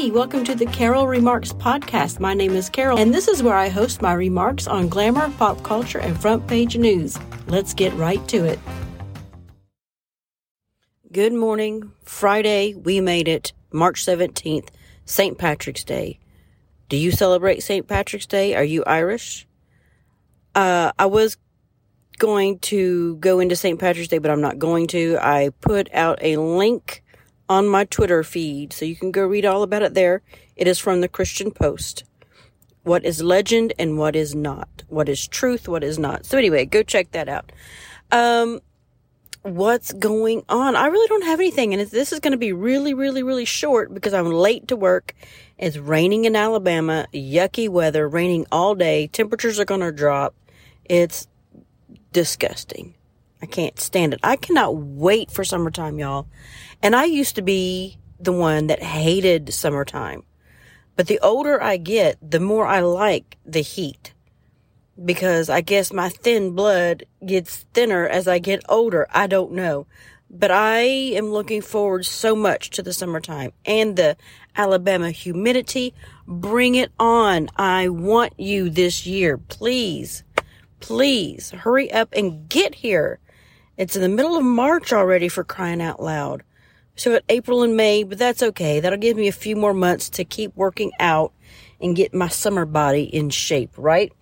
Hey, welcome to the Carol Remarks Podcast. My name is Carol, and this is where I host my remarks on glamour, pop culture, and front page news. Let's get right to it. Good morning. Friday, we made it. March 17th, St. Patrick's Day. Do you celebrate St. Patrick's Day? Are you Irish? Uh, I was going to go into St. Patrick's Day, but I'm not going to. I put out a link on my Twitter feed, so you can go read all about it there. It is from the Christian Post. What is legend and what is not? What is truth? What is not? So anyway, go check that out. Um, what's going on? I really don't have anything, and this is going to be really, really, really short because I'm late to work. It's raining in Alabama, yucky weather, raining all day. Temperatures are going to drop. It's disgusting. I can't stand it. I cannot wait for summertime, y'all. And I used to be the one that hated summertime. But the older I get, the more I like the heat. Because I guess my thin blood gets thinner as I get older. I don't know. But I am looking forward so much to the summertime and the Alabama humidity. Bring it on. I want you this year. Please, please hurry up and get here. It's in the middle of March already for crying out loud. So at April and May, but that's okay. That'll give me a few more months to keep working out and get my summer body in shape, right?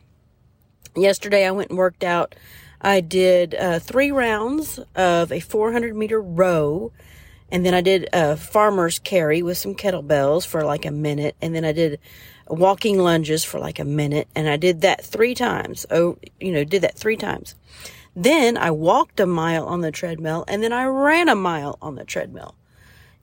Yesterday I went and worked out. I did uh, three rounds of a 400 meter row, and then I did a farmer's carry with some kettlebells for like a minute, and then I did walking lunges for like a minute, and I did that three times. Oh, you know, did that three times. Then I walked a mile on the treadmill, and then I ran a mile on the treadmill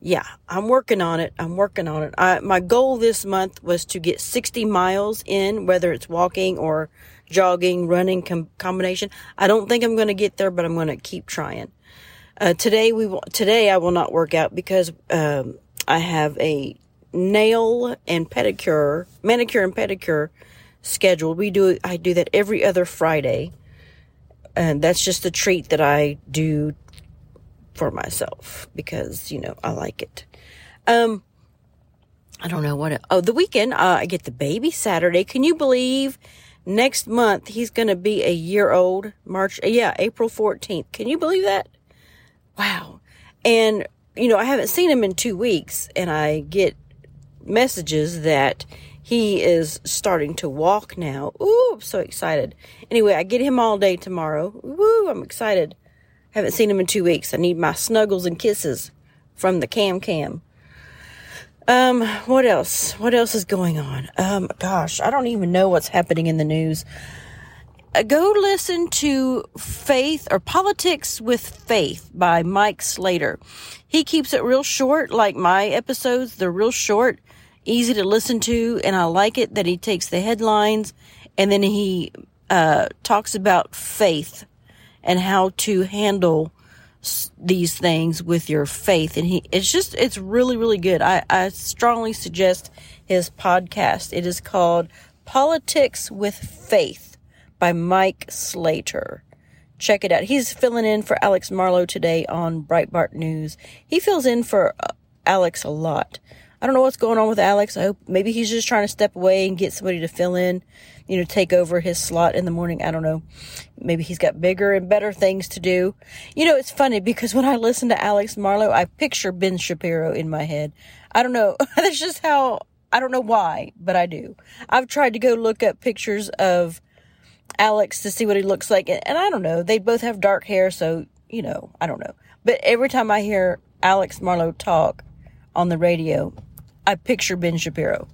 yeah, I'm working on it. I'm working on it. I, my goal this month was to get 60 miles in, whether it's walking or jogging, running com- combination. I don't think I'm going to get there, but I'm going to keep trying. Uh, today we today I will not work out because um, I have a nail and pedicure, manicure and pedicure scheduled. We do I do that every other Friday, and that's just a treat that I do for myself because, you know, I like it. Um, I don't know what, it, oh, the weekend, uh, I get the baby Saturday. Can you believe next month he's going to be a year old? March, yeah, April 14th. Can you believe that? Wow. And, you know, I haven't seen him in two weeks and I get messages that he is starting to walk now. Ooh, I'm so excited. Anyway, I get him all day tomorrow. Woo, I'm excited. Haven't seen him in two weeks. I need my snuggles and kisses from the cam cam. Um, what else? What else is going on? Um, gosh, I don't even know what's happening in the news. Uh, go listen to Faith or Politics with Faith by Mike Slater. He keeps it real short, like my episodes. They're real short, easy to listen to, and I like it that he takes the headlines and then he uh, talks about faith and how to handle these things with your faith. And he, it's just, it's really, really good. I, I strongly suggest his podcast. It is called Politics with Faith by Mike Slater. Check it out. He's filling in for Alex Marlow today on Breitbart News. He fills in for uh, Alex a lot. I don't know what's going on with Alex. I hope maybe he's just trying to step away and get somebody to fill in, you know, take over his slot in the morning. I don't know. Maybe he's got bigger and better things to do. You know, it's funny because when I listen to Alex Marlow, I picture Ben Shapiro in my head. I don't know. That's just how, I don't know why, but I do. I've tried to go look up pictures of Alex to see what he looks like. And I don't know. They both have dark hair. So, you know, I don't know. But every time I hear Alex Marlow talk on the radio, I picture Ben Shapiro.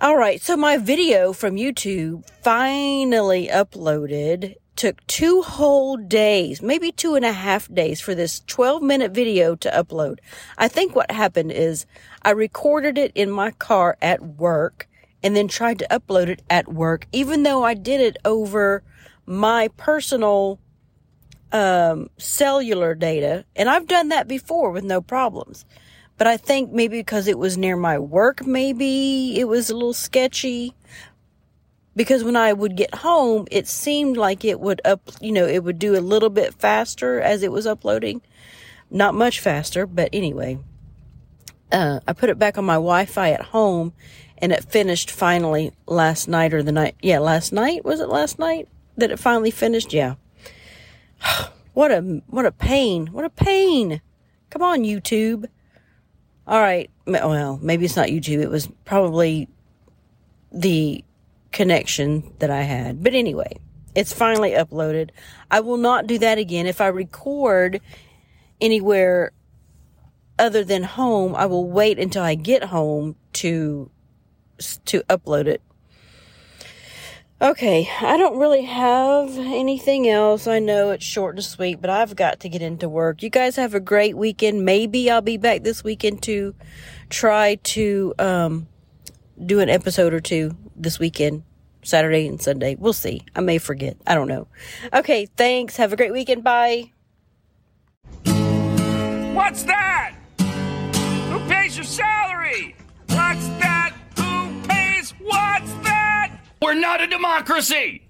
All right, so my video from YouTube finally uploaded. Took two whole days, maybe two and a half days for this 12 minute video to upload. I think what happened is I recorded it in my car at work and then tried to upload it at work, even though I did it over my personal um, cellular data. And I've done that before with no problems. But I think maybe because it was near my work, maybe it was a little sketchy. Because when I would get home, it seemed like it would up, you know, it would do a little bit faster as it was uploading. Not much faster, but anyway. uh, I put it back on my Wi-Fi at home, and it finished finally last night or the night. Yeah, last night was it last night that it finally finished? Yeah. what a what a pain! What a pain! Come on, YouTube. All right. Well, maybe it's not YouTube. It was probably the connection that I had. But anyway, it's finally uploaded. I will not do that again. If I record anywhere other than home, I will wait until I get home to to upload it. Okay, I don't really have anything else. I know it's short and sweet, but I've got to get into work. You guys have a great weekend. Maybe I'll be back this weekend to try to um, do an episode or two this weekend, Saturday and Sunday. We'll see. I may forget. I don't know. Okay, thanks. Have a great weekend. Bye. What's that? Who pays your salary? What's that? Who pays? What's that? We're not a democracy!